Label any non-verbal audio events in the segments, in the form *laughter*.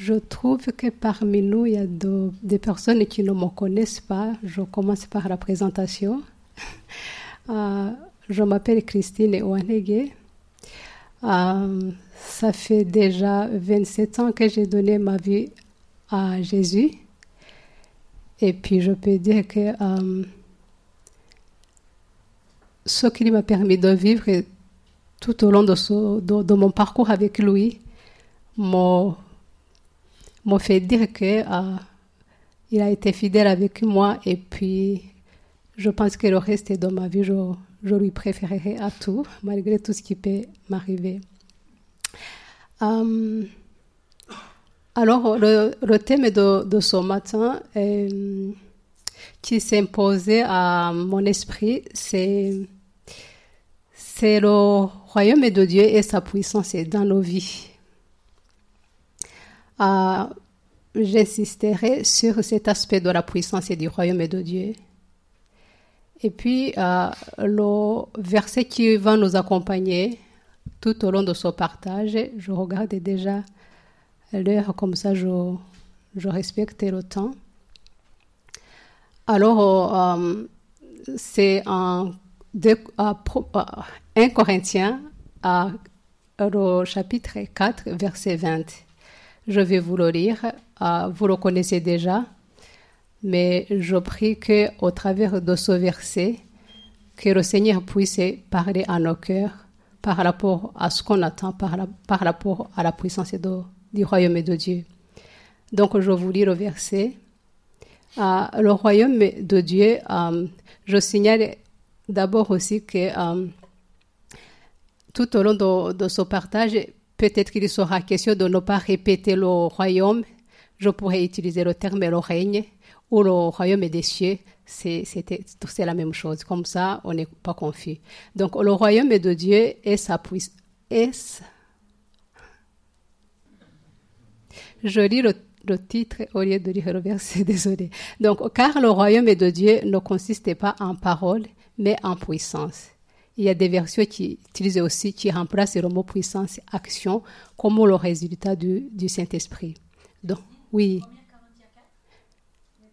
Je trouve que parmi nous, il y a des personnes qui ne me connaissent pas. Je commence par la présentation. *laughs* Euh, je m'appelle Christine Ouanege. Euh, ça fait déjà 27 ans que j'ai donné ma vie à Jésus. Et puis je peux dire que euh, ce qui m'a permis de vivre tout au long de, de, mon parcours avec lui m'a fait dire que euh, il a été fidèle avec moi et puis je pense que le reste de ma vie, je, je lui préférerai à tout, malgré tout ce qui peut m'arriver. Euh, alors, le, thème de, de, ce matin euh, qui s'imposait à mon esprit, c'est, c'est le royaume de Dieu et sa puissance dans nos vies. Euh, j'insisterai sur cet aspect de la puissance et du royaume de Dieu. Et puis, euh, le verset qui va nous accompagner tout au long de ce partage, je regarde déjà l'heure, comme ça je, je respecte le temps. Alors, euh, c'est en 1 Corinthiens, au chapitre 4, verset 20. Je vais vous le lire, euh, vous le connaissez déjà, mais je prie que au travers de ce verset, que le Seigneur puisse parler à nos cœurs par rapport à ce qu'on attend, par, par rapport à la puissance du royaume de Dieu. Donc, je vous lis le verset. Euh, le royaume de Dieu, euh, je signale d'abord aussi que tout au long de, ce partage, peut-être qu'il sera question de ne pas répéter le royaume. Je pourrais utiliser le terme le règne ou le royaume des cieux. C'est la même chose. Comme ça, on n'est pas confus. Donc, le royaume de Dieu est sa puissance Je lis le, titre au lieu de lire le verset, *laughs* désolé. Donc, car le royaume de Dieu ne consiste pas en parole, mais en puissance. Il y a des versions qui utilisent aussi, qui remplacent le mot puissance, action, comme le résultat du, Saint-Esprit. Donc, oui.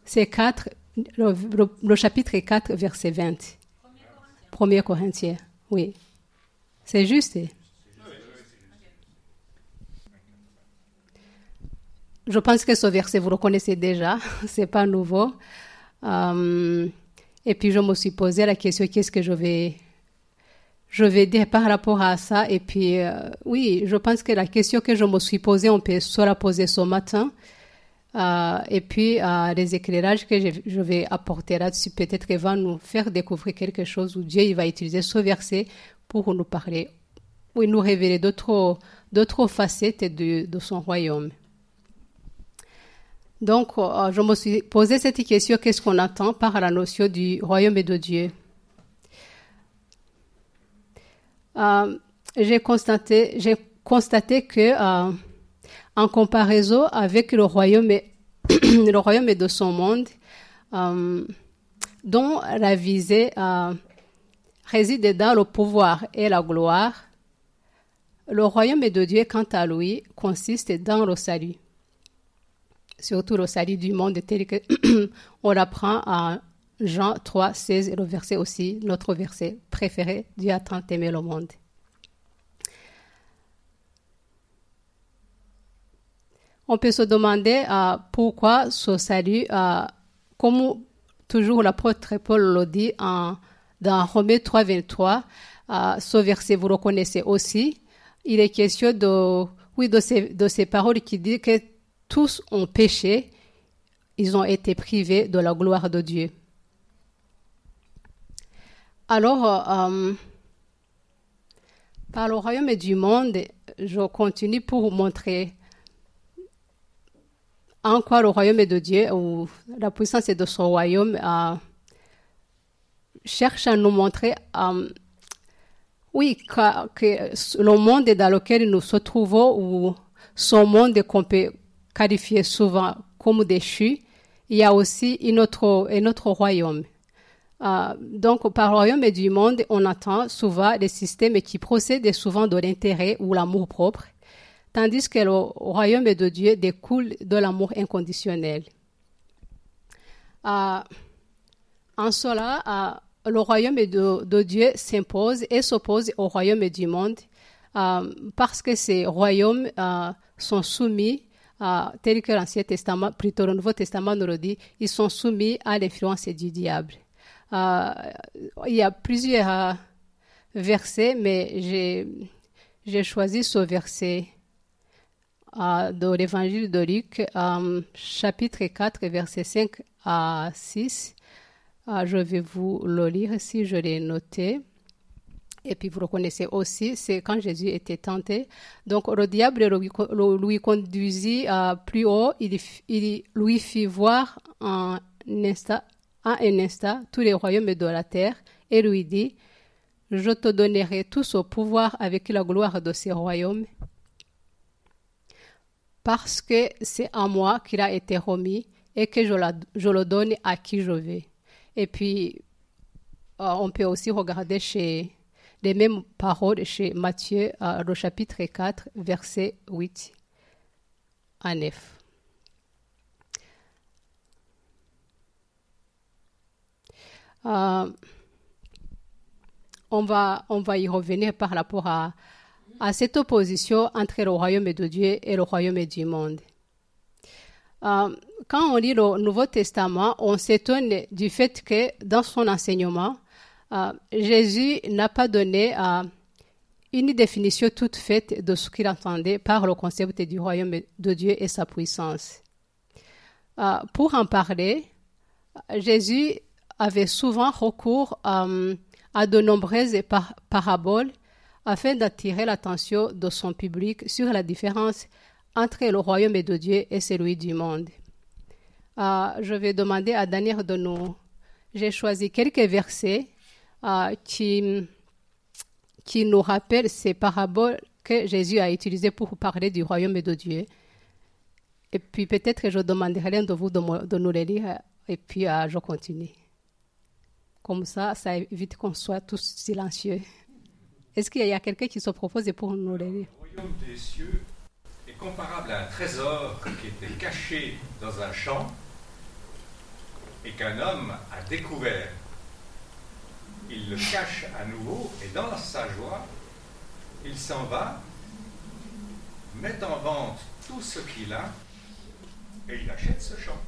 C'est 4, le, chapitre 4, verset 20. 1 Corinthiens, oui. C'est juste. je pense que ce verset, vous le connaissez déjà, *laughs* c'est pas nouveau. Euh, et puis je me suis posé la question, qu'est-ce que je vais, je vais dire par rapport à ça. Et puis, euh, oui, je pense que la question que je me suis posée, on peut se la poser ce matin. Euh, et puis, les éclairages que je, vais apporter là-dessus, peut-être va nous faire découvrir quelque chose où Dieu il va utiliser ce verset pour nous parler, ou nous révéler d'autres, facettes de, de son royaume. Donc, euh, je me suis posé cette question, qu'est-ce qu'on attend par la notion du royaume de Dieu? Euh, J'ai constaté, j'ai que, euh, en comparaison avec le royaume, *clears throat* le royaume de son monde, dont la visée réside dans le pouvoir et la gloire, le royaume de Dieu, quant à lui, consiste dans le salut. Surtout le salut du monde tel que *clears throat* on l'apprend à Jean 3, 16 et le verset aussi, notre verset préféré, Dieu a tant aimé le monde. On peut se demander euh, pourquoi ce salut, euh, comme toujours l'apôtre Paul le dit en, dans Romains 3, 23, euh, ce verset vous le connaissez aussi. Il est question de, oui, de ces, de ces paroles qui disent que tous ont péché, ils ont été privés de la gloire de Dieu. Alors, euh, par le royaume du monde, je continue pour vous montrer en quoi le royaume de Dieu ou la puissance de son royaume euh, cherche à nous montrer, euh, oui, que, le monde dans lequel nous nous trouvons ou son monde qu'on peut qualifiés souvent comme déchus, il y a aussi un autre royaume. Euh, donc, par royaume du monde, on attend souvent des systèmes qui procèdent souvent de l'intérêt ou l'amour propre, tandis que le royaume de Dieu découle de l'amour inconditionnel. en cela, le royaume de, Dieu s'impose et s'oppose au royaume du monde parce que ces royaumes sont soumis tel que l'Ancien Testament, plutôt le Nouveau Testament nous le dit, ils sont soumis à l'influence du diable. Euh, il y a plusieurs euh, versets, mais j'ai choisi ce verset euh, de l'évangile de Luc, chapitre 4, verset 5 à 6. je vais vous le lire si je l'ai noté. Et puis vous reconnaissez aussi, c'est quand Jésus était tenté. Donc le diable lui, conduisit plus haut, il, lui fit voir en instant, un instant tous les royaumes de la terre et lui dit, je te donnerai tout ce pouvoir avec la gloire de ces royaumes, parce que c'est à moi qu'il a été remis et que je, je le donne à qui je veux. Et puis, euh, on peut aussi regarder chez les mêmes paroles chez Matthieu, euh, le chapitre 4, verset 8 à 9. Euh, on, va, on va y revenir par rapport à, cette opposition entre le royaume de Dieu et le royaume du monde. Euh, quand on lit le Nouveau Testament, on s'étonne du fait que dans son enseignement, euh, Jésus n'a pas donné une définition toute faite de ce qu'il entendait par le concept du royaume de Dieu et sa puissance. pour en parler, Jésus avait souvent recours euh, à de nombreuses paraboles afin d'attirer l'attention de son public sur la différence entre le royaume de Dieu et celui du monde. Euh, je vais demander à Daniel de nous. J'ai choisi quelques versets euh, qui, qui nous rappellent ces paraboles que Jésus a utilisées pour parler du royaume de Dieu. Et puis peut-être je demanderai l'un de vous de, de, nous les lire et puis je continue. Comme ça, ça évite qu'on soit tous silencieux. Est-ce qu'il y a quelqu'un qui se propose pour nous le Le royaume des cieux est comparable à un trésor qui était caché dans un champ et qu'un homme a découvert. Il le cache à nouveau et dans sa joie, il s'en va, met en vente tout ce qu'il a et il achète ce champ.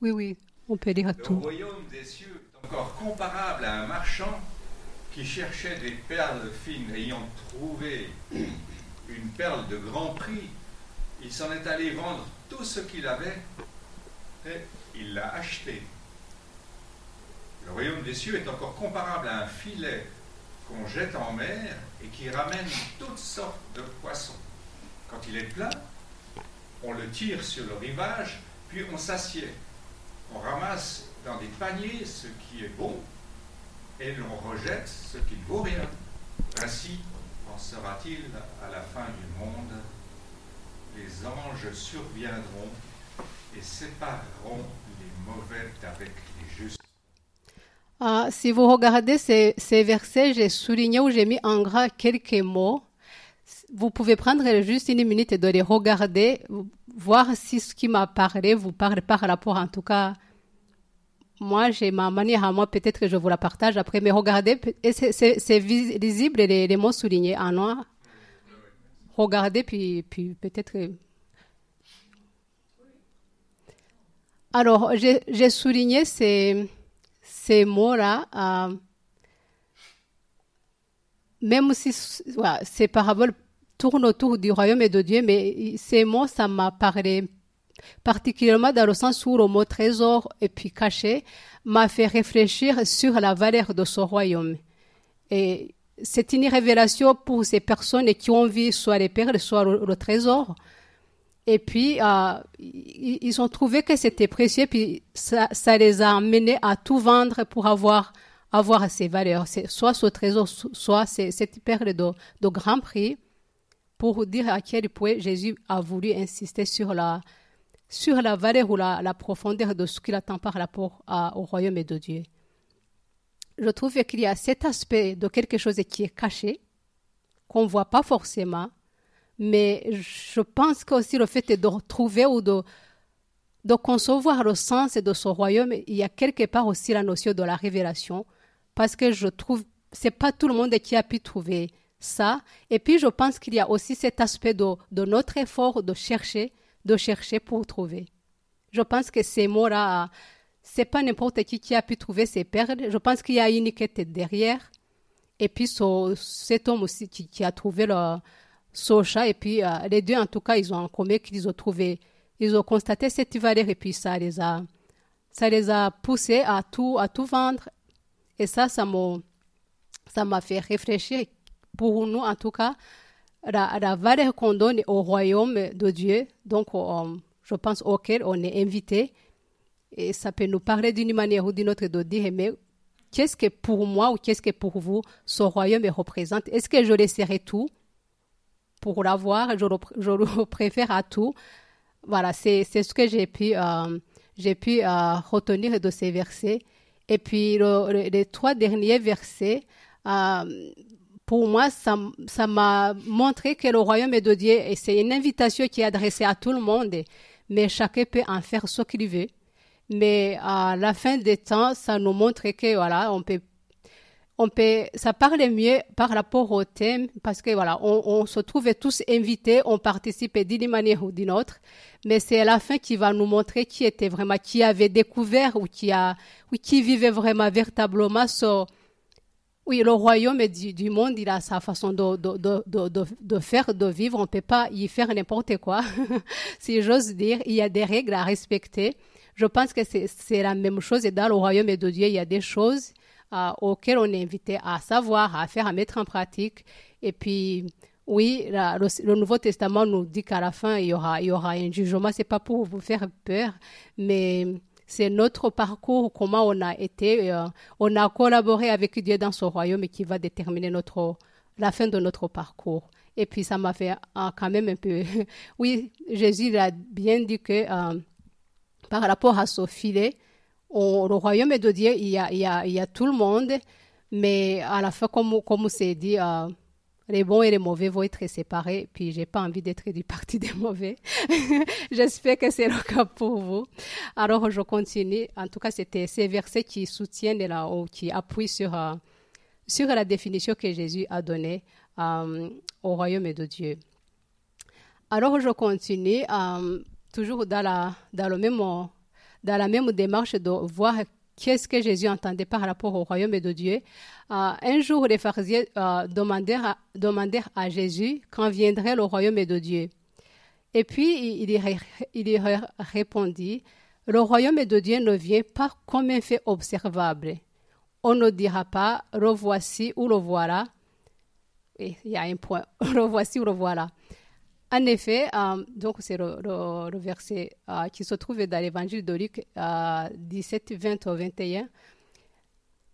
Oui, oui, on peut dire tout. Le royaume des cieux est encore comparable à un marchand qui cherchait des perles fines, ayant trouvé une perle de grand prix. Il s'en est allé vendre tout ce qu'il avait et il l'a acheté. Le royaume des cieux est encore comparable à un filet qu'on jette en mer et qui ramène toutes sortes de poissons. Quand il est plein, on le tire sur le rivage, puis on s'assied on ramasse dans des paniers ce qui est bon et l'on rejette ce qui ne vaut rien. Ainsi en sera-t-il à la fin du monde. Les anges surviendront et sépareront les mauvais d'avec les justes. Ah, si vous regardez ces versets, j'ai souligné ou j'ai mis en gras quelques mots. Vous pouvez prendre juste une minute de les regarder, voir si ce qui m'a parlé vous parle par rapport, en tout cas, moi, j'ai ma manière à moi, peut-être que je vous la partage après, mais regardez, c'est visible les, les, mots soulignés en noir. Regardez, puis, puis peut-être. Alors, j'ai souligné ces, ces mots-là, euh, même si ces paraboles tournent autour du royaume et de Dieu, mais ces mots, ça m'a parlé particulièrement dans le sens où le mot trésor et puis caché m'a fait réfléchir sur la valeur de ce royaume. Et c'est une révélation pour ces personnes qui ont vu soit les perles, soit le, trésor. Et puis, euh, ils ont trouvé que c'était précieux, puis ça, ça, les a amenés à tout vendre pour avoir, avoir ces valeurs. Soit ce trésor, soit cette perle de, grand prix, pour dire à quel point Jésus a voulu insister sur la, sur la valeur ou la, profondeur de ce qu'il attend par rapport au royaume de Dieu. je trouve qu'il y a cet aspect de quelque chose qui est caché, qu'on ne voit pas forcément, mais je pense qu'aussi le fait de retrouver ou de concevoir le sens de ce royaume, il y a quelque part aussi la notion de la révélation, parce que je trouve, c'est pas tout le monde qui a pu trouver ça. Et puis, je pense qu'il y a aussi cet aspect de, notre effort de chercher, de chercher pour trouver. Je pense que ces mots-là, c'est pas n'importe qui qui a pu trouver ces perles. Je pense qu'il y a une quête derrière. Et puis, cet homme aussi qui, a trouvé le, ce chat. Et puis, euh, les deux, en tout cas, ils ont en qu'ils ont trouvé, ils ont constaté cette valeur. Et puis, ça les a, ça les a poussés à tout, à tout vendre. Et ça, ça m'a, fait réfléchir. Pour nous, en tout cas, la, la valeur qu'on donne au royaume de Dieu, donc, je pense auquel on est invité et ça peut nous parler d'une manière ou d'une autre de dire, mais qu'est-ce que pour moi ou qu'est-ce que pour vous ce royaume représente? Est-ce que je laisserai tout? Pour l'avoir je, le, *laughs* préfère à tout Voilà, c'est ce que j'ai pu, euh, euh, retenir de ces versets. Et puis les trois derniers versets, euh, pour moi, ça m'a montré que le royaume est de Dieu et c'est une invitation qui est adressée à tout le monde, mais chacun peut en faire ce qu'il veut. Mais à la fin des temps, ça nous montre que voilà, on peut on peut, ça parle mieux par rapport au thème parce que voilà, on, se trouve tous invités, on participe d'une manière ou d'une autre, mais c'est la fin qui va nous montrer qui était vraiment, qui avait découvert ou qui a, ou qui vivait vraiment véritablement ce, oui, le royaume du, monde, il a sa façon de, de, de, de faire, de vivre. On ne peut pas y faire n'importe quoi. *laughs* si j'ose dire, il y a des règles à respecter. Je pense que c'est la même chose. Et dans le royaume de Dieu, il y a des choses euh, auxquelles on est invité à savoir, à faire, à mettre en pratique. Et puis, oui, le, Nouveau Testament nous dit qu'à la fin, il y aura, il y aura un jugement. C'est pas pour vous faire peur, mais c'est notre parcours, comment on a été, euh, on a collaboré avec Dieu dans son royaume et qui va déterminer notre, la fin de notre parcours. Et puis ça m'a fait euh, quand même un peu. *laughs* oui, Jésus a bien dit que par rapport à ce filet, au, royaume de Dieu, il y, a, il, y a, il y a tout le monde, mais à la fin, comme, comme c'est dit, euh, les bons et les mauvais vont être séparés, puis j'ai pas envie d'être du parti des mauvais. *laughs* J'espère que c'est le cas pour vous. Alors, je continue. En tout cas, c'était ces versets qui soutiennent là, ou qui appuient sur, euh, sur la définition que Jésus a donnée euh, au royaume de Dieu. Alors, je continue toujours dans la, dans, le même, dans la même démarche de voir qu'est-ce que Jésus entendait par rapport au royaume de Dieu. Euh, un jour, les pharisiens euh, demandèrent, à, Jésus quand viendrait le royaume de Dieu. Et puis, il, il, répondit, le royaume de Dieu ne vient pas comme un fait observable. On ne dira pas, le voici ou le voilà. il y a un point, *laughs* le voici ou le voilà. En effet, euh, donc c'est le, verset euh, qui se trouve dans l'évangile de Luc 17, 20 au 21.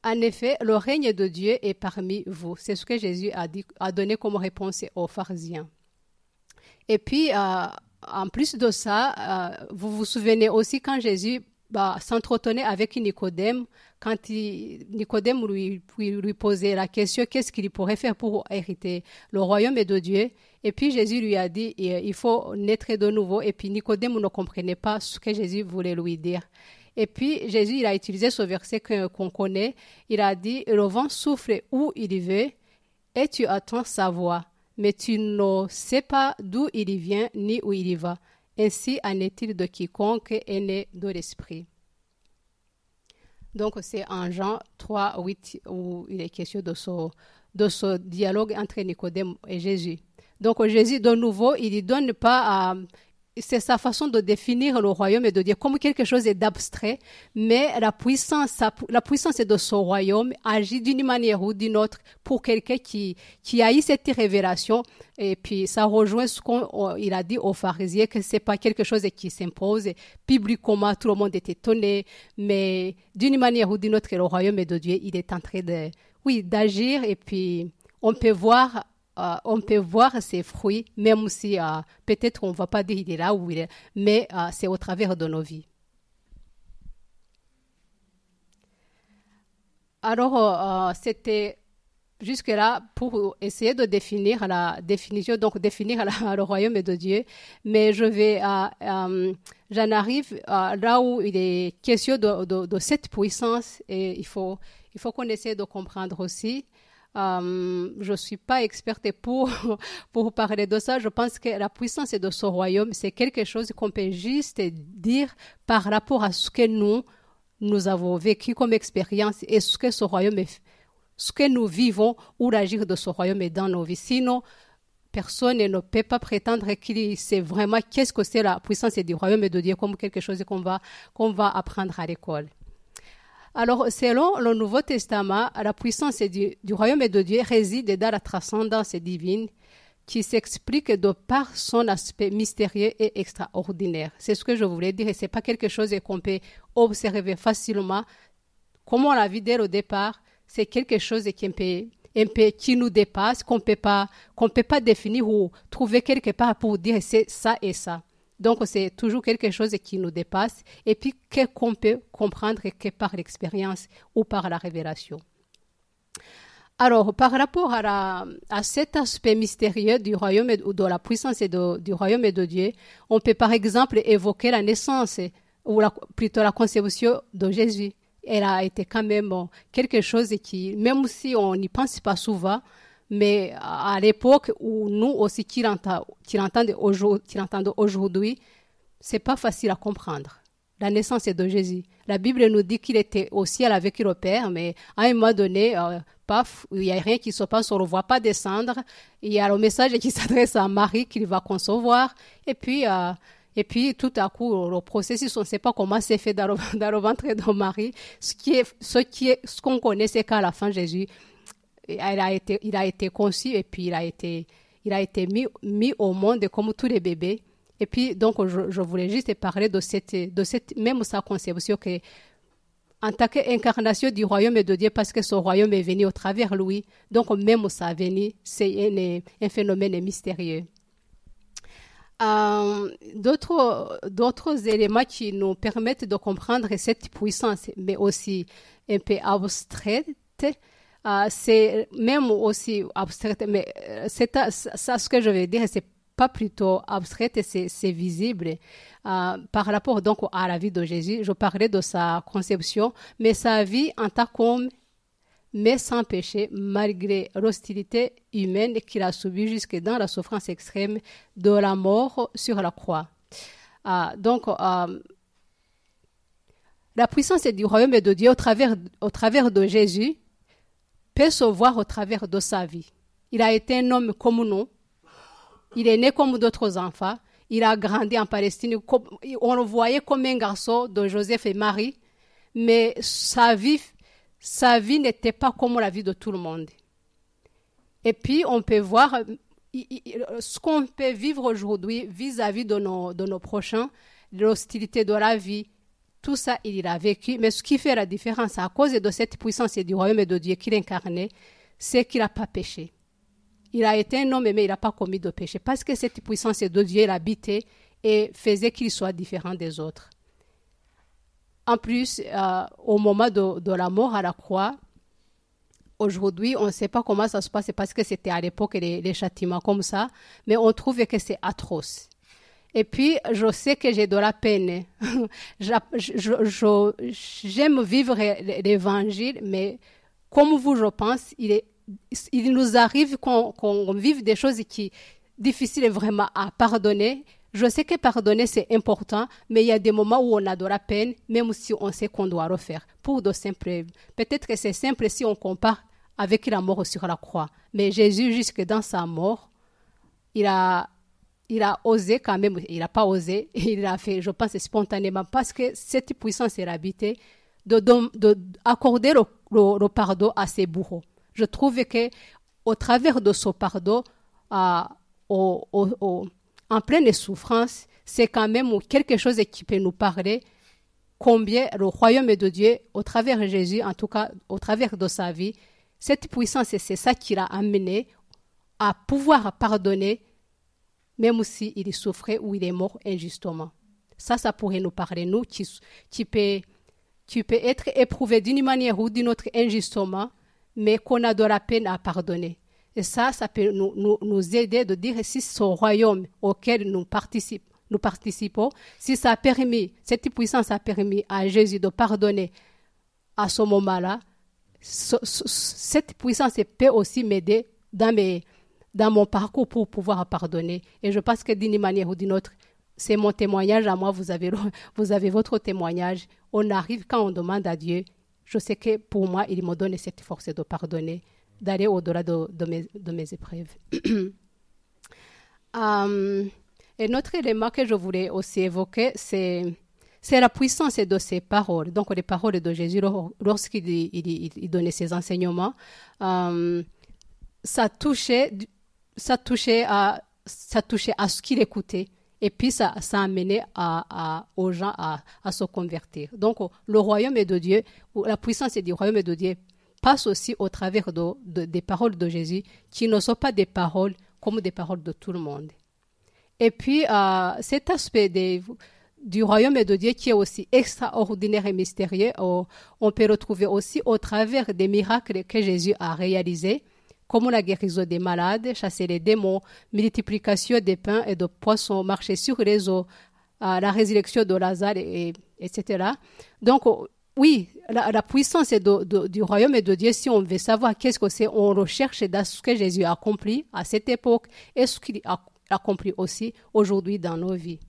En effet, le règne de Dieu est parmi vous. C'est ce que Jésus a, a donné comme réponse aux pharisiens. Et puis, euh, en plus de ça, vous vous souvenez aussi quand Jésus bah, s'entretenait avec Nicodème, quand Nicodème lui, lui posait la question qu'est-ce qu'il pourrait faire pour hériter le royaume de Dieu, et puis Jésus lui a dit, il faut naître de nouveau. Et puis Nicodème ne comprenait pas ce que Jésus voulait lui dire. Et puis Jésus, il a utilisé ce verset qu'on connaît. Il a dit, le vent souffle où il veut et tu attends sa voix, mais tu ne sais pas d'où il vient ni où il va. Ainsi en est-il de quiconque est né de l'Esprit? Donc c'est en Jean 3, 8 où il est question de ce, dialogue entre Nicodème et Jésus. Donc Jésus, de nouveau, il ne donne pas c'est sa façon de définir le royaume et de dire comme quelque chose d'abstrait, mais la puissance, la puissance de son royaume agit d'une manière ou d'une autre pour quelqu'un qui, qui a eu cette révélation. Et puis, ça rejoint ce qu'il a dit aux pharisiens, que c'est pas quelque chose qui s'impose publiquement, tout le monde est étonné, mais d'une manière ou d'une autre, le royaume de Dieu, il est en train de, oui, d'agir et puis on peut voir euh, on peut voir ses fruits, même si euh, peut-être on ne va pas dire il est là où il est, mais euh, c'est au travers de nos vies. alors, c'était jusque-là pour essayer de définir la définition, donc définir *laughs* le royaume de Dieu. Mais je vais, j'en arrive là où il est question de, de, cette puissance et il faut, il faut qu'on essaie de comprendre aussi. Je ne suis pas experte pour, *laughs* pour parler de ça. Je pense que la puissance de ce royaume, c'est quelque chose qu'on peut juste dire par rapport à ce que nous, nous avons vécu comme expérience et ce que ce royaume est, ce que nous vivons ou l'agir de ce royaume est dans nos vies. Personne ne peut pas prétendre qu'il sait vraiment qu'est-ce que c'est la puissance du royaume de Dieu comme quelque chose qu'on va, qu'on va apprendre à l'école. Alors, selon le Nouveau Testament, la puissance du, du royaume de Dieu réside dans la transcendance divine qui s'explique de par son aspect mystérieux et extraordinaire. C'est ce que je voulais dire et c'est pas quelque chose qu'on peut observer facilement. Comme on l'a vu dès le départ, c'est quelque chose qui, qui nous dépasse, qu'on qu'on peut pas définir ou trouver quelque part pour dire c'est ça et ça. Donc c'est toujours quelque chose qui nous dépasse et puis qu'on peut comprendre que par l'expérience ou par la révélation? Alors, par rapport à, cet aspect mystérieux du royaume ou de la puissance du royaume de Dieu, on peut par exemple évoquer la naissance ou plutôt la conception de Jésus elle a été quand même quelque chose qui, même si on n'y pense pas souvent, mais à l'époque où nous aussi qui l'entendons aujourd'hui, c'est pas facile à comprendre. La naissance de Jésus. La Bible nous dit qu'il était au ciel avec le Père, mais à un moment donné, euh, paf, il n'y a rien qui se passe, on ne le voit pas descendre. Il y a le message qui *laughs* s'adresse à Marie qu'il va concevoir. Et puis, euh, et puis, tout à coup, le processus, on ne sait pas comment c'est fait dans le, *laughs* ventre de Marie. Ce qui ce ce qu'on connaît, c'est qu'à la fin, Jésus, il a été, conçu et puis il a été, mis, au monde comme tous les bébés. Et puis, donc, je, voulais juste parler de cette, de cette, même sa conception que, en tant qu'incarnation du royaume de Dieu, parce que ce royaume est venu au travers lui. Donc, même sa venue, c'est un, un phénomène mystérieux. Euh, d'autres éléments qui nous permettent de comprendre cette puissance, mais aussi un peu abstraite, euh, c'est même aussi abstraite, mais euh, c'est ça ce que je veux dire, c'est pas plutôt abstraite, c'est visible. par rapport donc à la vie de Jésus, je parlais de sa conception, mais sa vie en tant qu'homme mais sans péché, malgré l'hostilité humaine qu'il a subie jusque dans la souffrance extrême de la mort sur la croix. Donc, euh, la puissance du royaume de Dieu au travers, au travers de Jésus peut se voir au travers de sa vie. Il a été un homme comme nous. Il est né comme d'autres enfants. Il a grandi en Palestine. On le voyait comme un garçon de Joseph et Marie. Mais sa vie sa vie n'était pas comme la vie de tout le monde. Et puis, on peut voir ce qu'on peut vivre aujourd'hui vis-à-vis de nos, de nos prochains, l'hostilité de la vie, tout ça, il a vécu. Mais ce qui fait la différence à cause de cette puissance et du royaume de Dieu qu'il incarnait, c'est qu'il n'a pas péché. Il a été un homme, mais il n'a pas commis de péché. Parce que cette puissance de Dieu l'habitait et faisait qu'il soit différent des autres. En plus, euh, au moment de, la mort à la croix, aujourd'hui, on ne sait pas comment ça se passe parce que c'était à l'époque les, châtiments comme ça, mais on trouve que c'est atroce. Et puis, je sais que j'ai de la peine. *laughs* J'aime vivre l'évangile, mais comme vous, je pense, il, nous arrive qu'on vive des choses qui difficiles vraiment à pardonner, je sais que pardonner, c'est important, mais il y a des moments où on a de la peine, même si on sait qu'on doit refaire, pour de simples. Peut-être que c'est simple si on compare avec la mort sur la croix. Mais Jésus, jusque dans sa mort, il a, il a osé quand même, il n'a pas osé, il a fait, je pense, spontanément, parce que cette puissance est habitée, d'accorder de, le, pardon à ses bourreaux. Je trouve que au travers de ce pardon, au en pleine souffrance, c'est quand même quelque chose qui peut nous parler combien le royaume de Dieu, au travers de Jésus, en tout cas au travers de sa vie, cette puissance, c'est ça qui l'a amené à pouvoir pardonner, même s'il il souffrait ou il est mort injustement. Ça, ça pourrait nous parler, nous qui, qui peut tu peux être éprouvé d'une manière ou d'une autre injustement, mais qu'on a de la peine à pardonner. Et ça, ça peut nous, nous, aider de dire si ce royaume auquel nous participons, nous participons, si ça a permis, cette puissance a permis à Jésus de pardonner à ce moment-là, cette puissance peut aussi m'aider dans, mes, dans mon parcours pour pouvoir pardonner. Et je pense que d'une manière ou d'une autre, c'est mon témoignage à moi, vous avez, *laughs* vous avez votre témoignage. On arrive quand on demande à Dieu. Je sais que pour moi, il me donne cette force de pardonner, d'aller au-delà de, mes, épreuves. um, un autre élément que je voulais aussi évoquer, c'est c'est la puissance de ses paroles. Donc, les paroles de Jésus, lorsqu'il il, donnait ses enseignements, um, ça touchait, ça touchait à, ça touchait à ce qu'il écoutait. Et puis, ça, ça amenait à, aux gens à, à, se convertir. Donc, le royaume de Dieu, la puissance du royaume de Dieu passe aussi au travers de, des paroles de Jésus, qui ne sont pas des paroles comme des paroles de tout le monde. Et puis, euh, cet aspect des, du royaume de Dieu qui est aussi extraordinaire et mystérieux, on peut retrouver aussi au travers des miracles que Jésus a réalisés comme la guérison des malades, chasser les démons, multiplication des pains et de poissons, marcher sur les eaux, la résurrection de Lazare, et, etc. Donc, oui, la, puissance du royaume de Dieu, si on veut savoir qu'est-ce que c'est, on recherche dans ce que Jésus a accompli à cette époque et ce qu'il a accompli aussi aujourd'hui dans nos vies.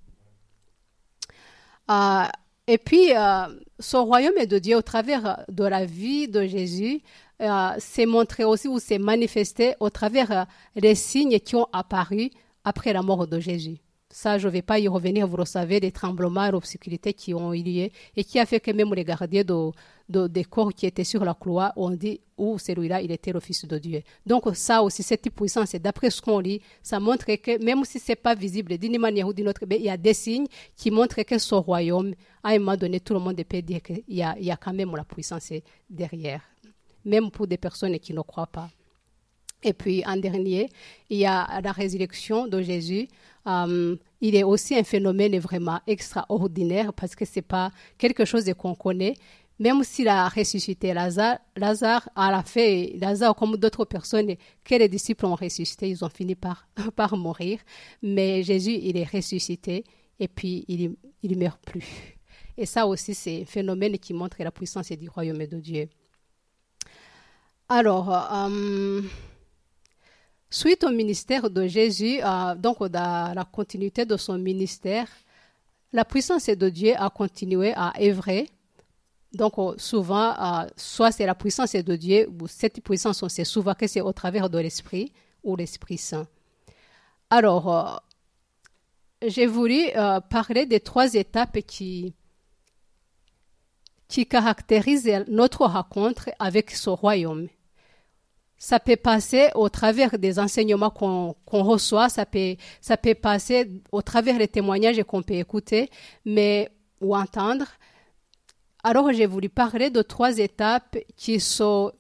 Euh, et puis, euh, ce royaume de Dieu, au travers de la vie de Jésus, euh, s'est montré aussi ou s'est manifesté au travers des signes qui ont apparu après la mort de Jésus. Ça, je ne vais pas y revenir, vous le savez, les tremblements, l'obscurité qui ont eu lieu et qui a fait que même les gardiens de, des corps qui étaient sur la croix ont dit où celui-là, il était le Fils de Dieu. Donc ça aussi, cette puissance, d'après ce qu'on lit, ça montre que même si ce n'est pas visible d'une manière ou d'une autre, il y a des signes qui montrent que ce royaume, à un moment donné, tout le monde peut dire qu'il y a quand même la puissance derrière, même pour des personnes qui ne croient pas. Et puis, en dernier, il y a la résurrection de Jésus. Euh, il est aussi un phénomène vraiment extraordinaire parce que ce n'est pas quelque chose qu'on connaît, même s'il a ressuscité Lazare, Lazare a la fait, Lazare comme d'autres personnes que les disciples ont ressuscité, ils ont fini par, *laughs* par mourir. Mais Jésus, il est ressuscité et puis il ne meurt plus. Et ça aussi, c'est un phénomène qui montre la puissance du royaume de Dieu. Alors, euh, suite au ministère de Jésus, euh, donc dans la continuité de son ministère, la puissance de Dieu a continué à œuvrer donc, euh, souvent, euh, soit c'est la puissance de Dieu, ou cette puissance, on sait souvent que c'est au travers de l'Esprit ou l'Esprit Saint. Alors, j'ai voulu parler des trois étapes qui, qui caractérisent notre rencontre avec ce royaume. Ça peut passer au travers des enseignements qu'on reçoit, ça peut, ça peut passer au travers des témoignages qu'on peut écouter mais, ou entendre, alors, j'ai voulu parler de trois étapes qui, sont,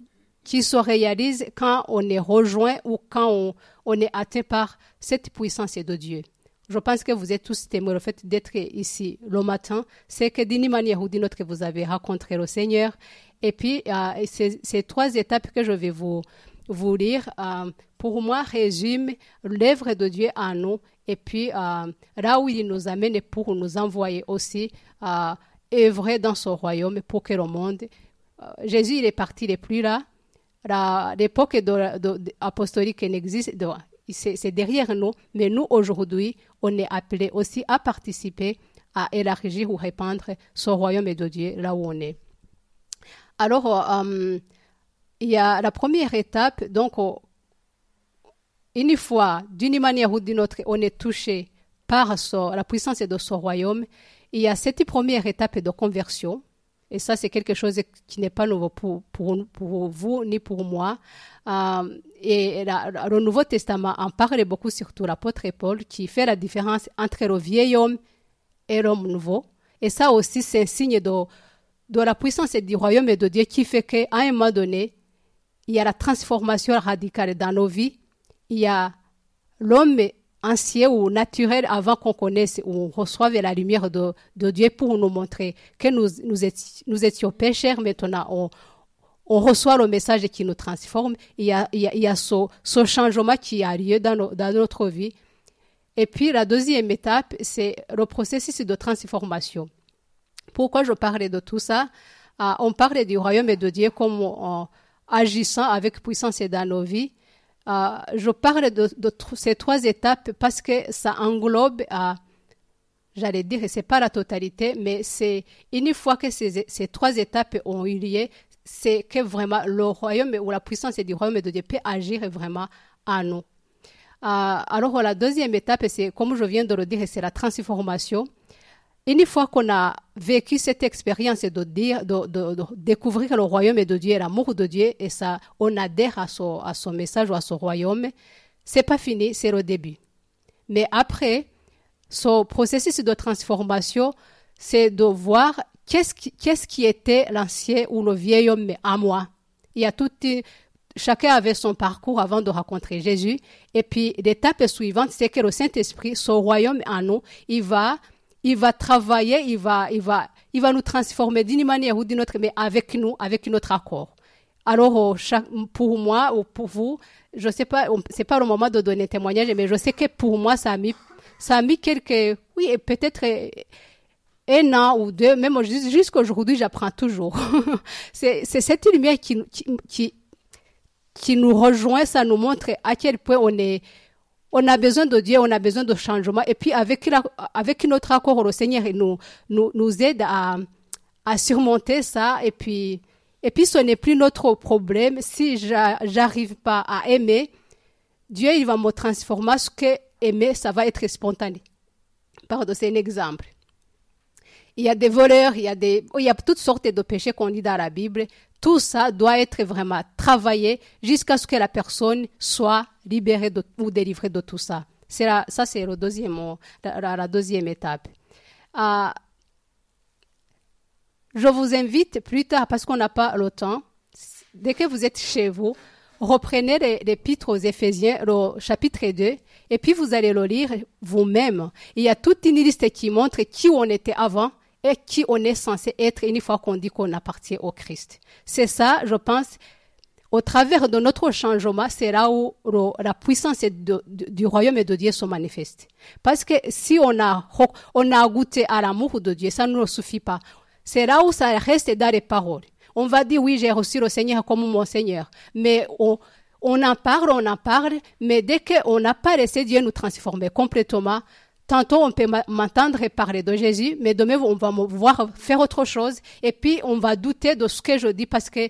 qui se réalisent quand on est rejoint ou quand on, on est atteint par cette puissance de Dieu. Je pense que vous êtes tous témoins le fait d'être ici le matin. C'est que d'une manière ou d'une autre, vous avez rencontré le Seigneur. Et puis, euh, ces, trois étapes que je vais vous, vous lire, euh, pour moi, résument l'œuvre de Dieu en nous. Et puis, euh, là où il nous amène pour nous envoyer aussi vrai dans son royaume pour que le monde. Euh, Jésus, il est parti, il n'est plus là. L'époque apostolique n'existe, c'est derrière nous, mais nous, aujourd'hui, on est appelé aussi à participer, à élargir ou répandre son royaume de Dieu là où on est. Alors, euh, il y a la première étape, donc, une fois, d'une manière ou d'une autre, on est touché par la puissance de son royaume, il y a cette première étape de conversion, et ça c'est quelque chose qui n'est pas nouveau pour, vous ni pour moi. Euh, et le Nouveau Testament en parle beaucoup, surtout l'apôtre Paul, qui fait la différence entre le vieil homme et l'homme nouveau. Et ça aussi, c'est un signe de, de la puissance du royaume de Dieu qui fait qu'à un moment donné, il y a la transformation radicale dans nos vies. Il y a l'homme ancien ou naturel avant qu'on connaisse ou on reçoive la lumière de, Dieu pour nous montrer que nous, nous, étions, pécheurs, maintenant on, reçoit le message qui nous transforme. Il y a, il y a, ce, changement qui a lieu dans, dans notre vie. Et puis la deuxième étape, c'est le processus de transformation. Pourquoi je parlais de tout ça? Euh, On parle du royaume de Dieu comme agissant avec puissance dans nos vies. Euh, je parle de, ces trois étapes parce que ça englobe, euh, j'allais dire, c'est pas la totalité, mais c'est une fois que ces, ces trois étapes ont eu lieu, c'est que vraiment le royaume ou la puissance du royaume de Dieu peut agir vraiment à nous. Euh, alors la deuxième étape, c'est comme je viens de le dire, c'est la transformation. Une fois qu'on a vécu cette expérience de dire, de, découvrir le royaume de Dieu, l'amour de Dieu, et ça, on adhère à son, message ou à son royaume, c'est pas fini, c'est le début. Mais après, ce processus de transformation, c'est de voir qu'est-ce qui, qui était l'ancien ou le vieil homme à moi. Il y a tout, chacun avait son parcours avant de rencontrer Jésus. Et puis, l'étape suivante, c'est que le Saint-Esprit, son royaume en nous, il va il va travailler, il va, il va, il va nous transformer d'une manière ou d'une autre, mais avec nous, avec notre accord. Alors, oh, pour moi ou pour vous, je sais pas, c'est pas le moment de donner témoignage, mais je sais que pour moi, ça a mis, ça a mis quelques, oui, peut-être un an ou deux, même jusqu'à aujourd'hui, j'apprends toujours. *laughs* c'est cette lumière qui, qui, qui nous rejoint, ça nous montre à quel point on est, on a besoin de Dieu, on a besoin de changement. Et puis avec, notre accord, le Seigneur nous, nous, aide à, à surmonter ça. Et puis, et puis ce n'est plus notre problème. Si j'arrive pas à aimer, Dieu, il va me transformer. Ce que aimer, ça va être spontané. Pardon, c'est un exemple. Il y a des voleurs, il y a, des, il y a toutes sortes de péchés qu'on lit dans la Bible. Tout ça doit être vraiment travaillé jusqu'à ce que la personne soit libérée ou délivrée de tout ça. C'est ça, c'est le deuxième, la, deuxième étape. Euh, je vous invite plus tard, parce qu'on n'a pas le temps, dès que vous êtes chez vous, reprenez l'épître aux Éphésiens, le chapitre 2, et puis vous allez le lire vous-même. Il y a toute une liste qui montre qui on était avant et qui on est censé être une fois qu'on dit qu'on appartient au Christ. C'est ça, je pense, au travers de notre changement, c'est là où la puissance du royaume de Dieu se manifeste. Parce que si on a, on a goûté à l'amour de Dieu, ça ne nous suffit pas. C'est là où ça reste dans les paroles. On va dire, oui, j'ai reçu le Seigneur comme mon Seigneur. Mais on, on en parle, on en parle, mais dès qu'on n'a pas laissé Dieu nous transformer complètement, Tantôt, on peut m'entendre parler de Jésus, mais demain, on va me voir faire autre chose. Et puis, on va douter de ce que je dis parce que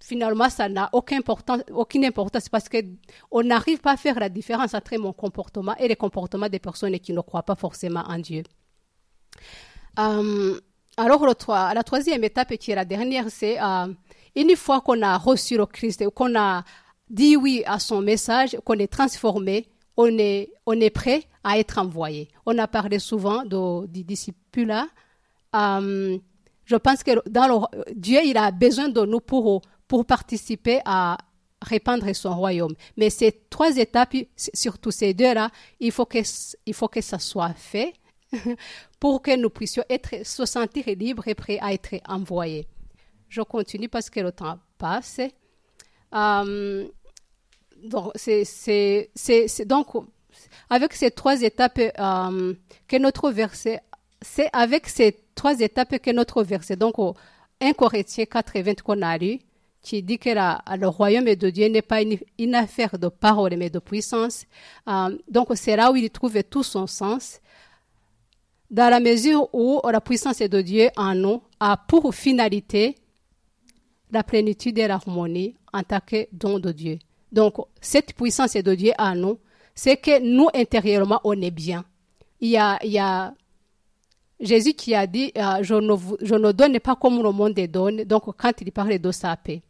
finalement, ça n'a aucune importance, aucune importance parce qu'on n'arrive pas à faire la différence entre mon comportement et les comportements des personnes qui ne croient pas forcément en Dieu. Euh, alors, la troisième étape, qui est la dernière, c'est euh, une fois qu'on a reçu le Christ, qu'on a dit oui à son message, qu'on est transformé, on est prêt à être envoyé. On a parlé souvent de, du disciple euh, je pense que Dieu, il a besoin de nous pour, pour participer à répandre son royaume. Mais ces trois étapes, surtout ces deux-là, il faut que, il faut que ça soit fait *laughs* pour que nous puissions être, se sentir libres et prêts à être envoyés. Je continue parce que le temps passe. Euh, donc, c'est, donc, avec ces trois étapes euh, que notre verset, c'est avec ces trois étapes que notre verset, donc au 1 Corinthiens 4 et 20 qu'on a lu, qui dit que la, le royaume de Dieu n'est pas une, affaire de parole mais de puissance. Euh, donc c'est là où il trouve tout son sens. Dans la mesure où la puissance de Dieu en nous a pour finalité la plénitude et l'harmonie en tant que don de Dieu. Donc, cette puissance de Dieu à nous, c'est que nous, intérieurement, on est bien. Il y a, Jésus qui a dit, euh, je, ne, donne pas comme le monde donne. Donc, quand il parle de sa paix.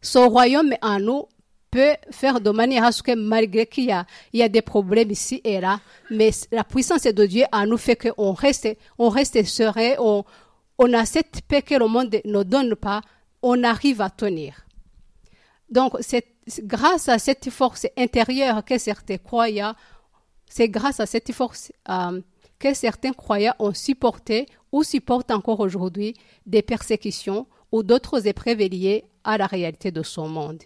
Son royaume en nous peut faire de manière à ce que malgré qu'il y a, il a des problèmes ici et là, mais la puissance de Dieu en nous fait qu'on reste, on reste serein, on, on a cette paix que le monde ne donne pas, on arrive à tenir. Donc, c'est grâce à cette force intérieure que certains croyants c'est grâce à cette force euh, que certains croyants ont supporté ou supportent encore aujourd'hui des persécutions ou d'autres épreuves liées à la réalité de son monde.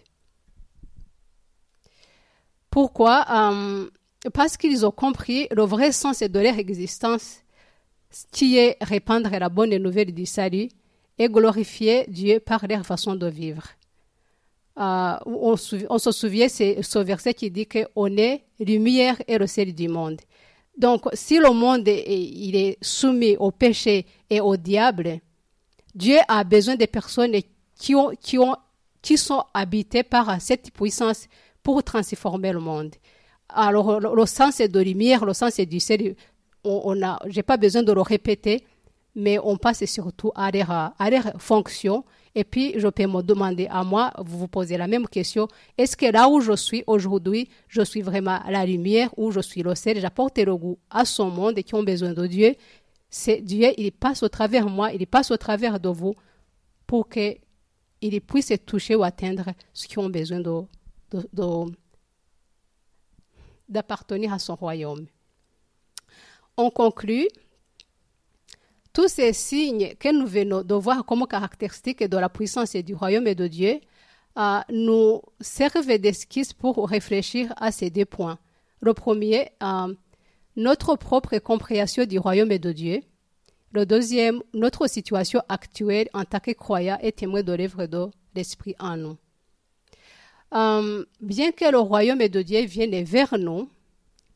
Pourquoi? Euh, Parce qu'ils ont compris le vrai sens de leur existence, qui est répandre la bonne nouvelle du salut et glorifier Dieu par leur façon de vivre. Euh, on, se souvient, c'est ce verset qui dit qu'on est lumière et le sel du monde. Donc, si le monde est, il est soumis au péché et au diable, Dieu a besoin des personnes qui, ont, qui, ont, qui sont habitées par cette puissance pour transformer le monde. Alors, le, sens est de lumière, le sens du sel. On, on j'ai pas besoin de le répéter, mais on passe surtout à leur, à leur fonction et puis, je peux me demander à moi, vous vous posez la même question, est-ce que là où je suis aujourd'hui, je suis vraiment la lumière ou je suis le sel, j'apporte le goût à son monde et qui ont besoin de Dieu. C'est Dieu, il passe au travers de moi, il passe au travers de vous pour qu'il puisse toucher ou atteindre ceux qui ont besoin d'appartenir à son royaume. On conclut tous ces signes que nous venons de voir comme caractéristiques de la puissance et du royaume de Dieu euh, nous servent d'esquisse pour réfléchir à ces deux points. Le premier, euh, notre propre compréhension du royaume de Dieu. Le deuxième, notre situation actuelle en tant que croyant et témoin de l'œuvre de l'Esprit en nous. Euh, bien que le royaume de Dieu vienne vers nous,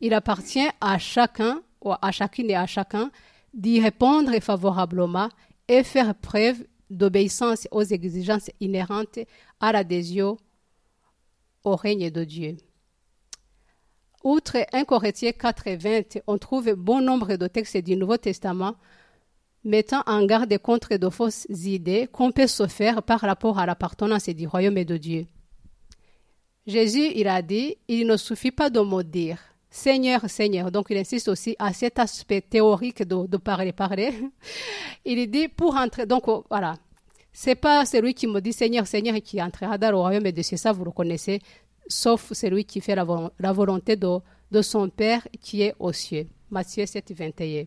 il appartient à chacun, ou à chacune et à chacun d'y répondre favorablement et faire preuve d'obéissance aux exigences inhérentes à l'adhésion au règne de Dieu. Outre 1 Corinthiens 4 et 20, on trouve bon nombre de textes du Nouveau Testament mettant en garde contre de fausses idées qu'on peut se faire par rapport à l'appartenance du royaume de Dieu. Jésus, il a dit, il ne suffit pas de me dire, Seigneur, Seigneur. Donc il insiste aussi à cet aspect théorique de, parler, parler. *laughs* Il dit pour entrer, donc oh, voilà, c'est pas celui qui me dit Seigneur, Seigneur qui entrera dans le royaume de c'est ça, vous le connaissez, sauf celui qui fait la, volonté de, de, son Père qui est aux cieux. Matthieu 7, 21.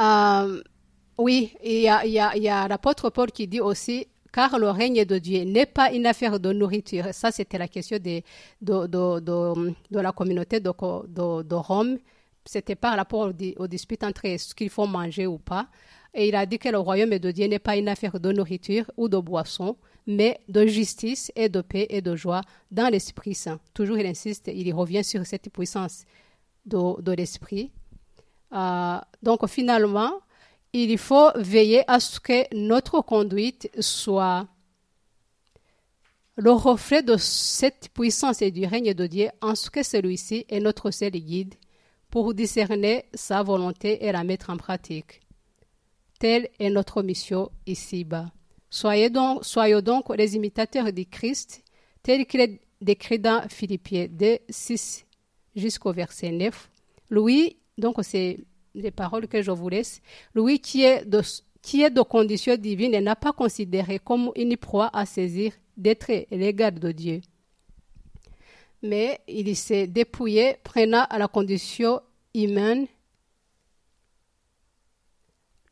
Euh, oui, il y a, il y a l'apôtre Paul qui dit aussi car le règne de Dieu n'est pas une affaire de nourriture. Ça, c'était la question de, de, de, de, la communauté de, Rome. C'était par rapport aux, disputes entre ce qu'il faut manger ou pas. Et il a dit que le royaume de Dieu n'est pas une affaire de nourriture ou de boisson, mais de justice et de paix et de joie dans l'Esprit Saint. Toujours, il insiste, il revient sur cette puissance de, de l'Esprit. Euh, donc, finalement, il faut veiller à ce que notre conduite soit le reflet de cette puissance et du règne de Dieu en ce que celui-ci est notre seul guide pour discerner sa volonté et la mettre en pratique. Telle est notre mission ici-bas. Soyez donc, les imitateurs du Christ, tel qu'il est décrit dans Philippiens 2, 6 jusqu'au verset 9. Louis, donc c'est les paroles que je vous laisse, lui qui est de, condition divine n'a pas considéré comme une proie à saisir d'être l'égal de Dieu. Mais il s'est dépouillé, prenant à la condition humaine.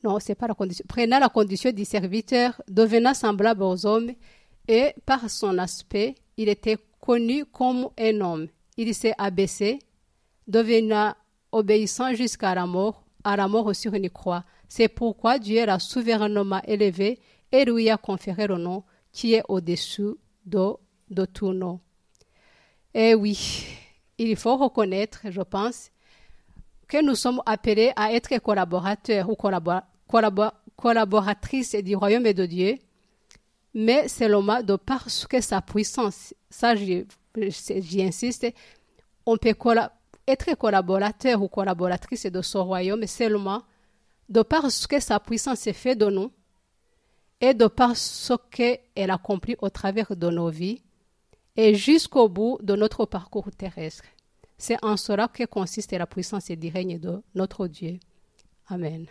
Non, c'est pas la condition. Prenant la condition du serviteur, devenant semblable aux hommes, et par son aspect, il était connu comme un homme. Il s'est abaissé, devenant obéissant jusqu'à la mort, à la mort sur une croix. C'est pourquoi Dieu l'a souverainement élevé et lui a conféré le nom qui est au-dessus de, tout nom. Et oui, il faut reconnaître, je pense, que nous sommes appelés à être collaborateurs ou collaboratrices du royaume de Dieu, mais seulement de parce que sa puissance, ça j'y insiste, on peut collaborer être collaborateur ou collaboratrice de son royaume seulement de par ce que sa puissance est faite de nous et de par ce qu'elle accomplit au travers de nos vies et jusqu'au bout de notre parcours terrestre. C'est en cela que consiste la puissance et du règne de notre Dieu. Amen.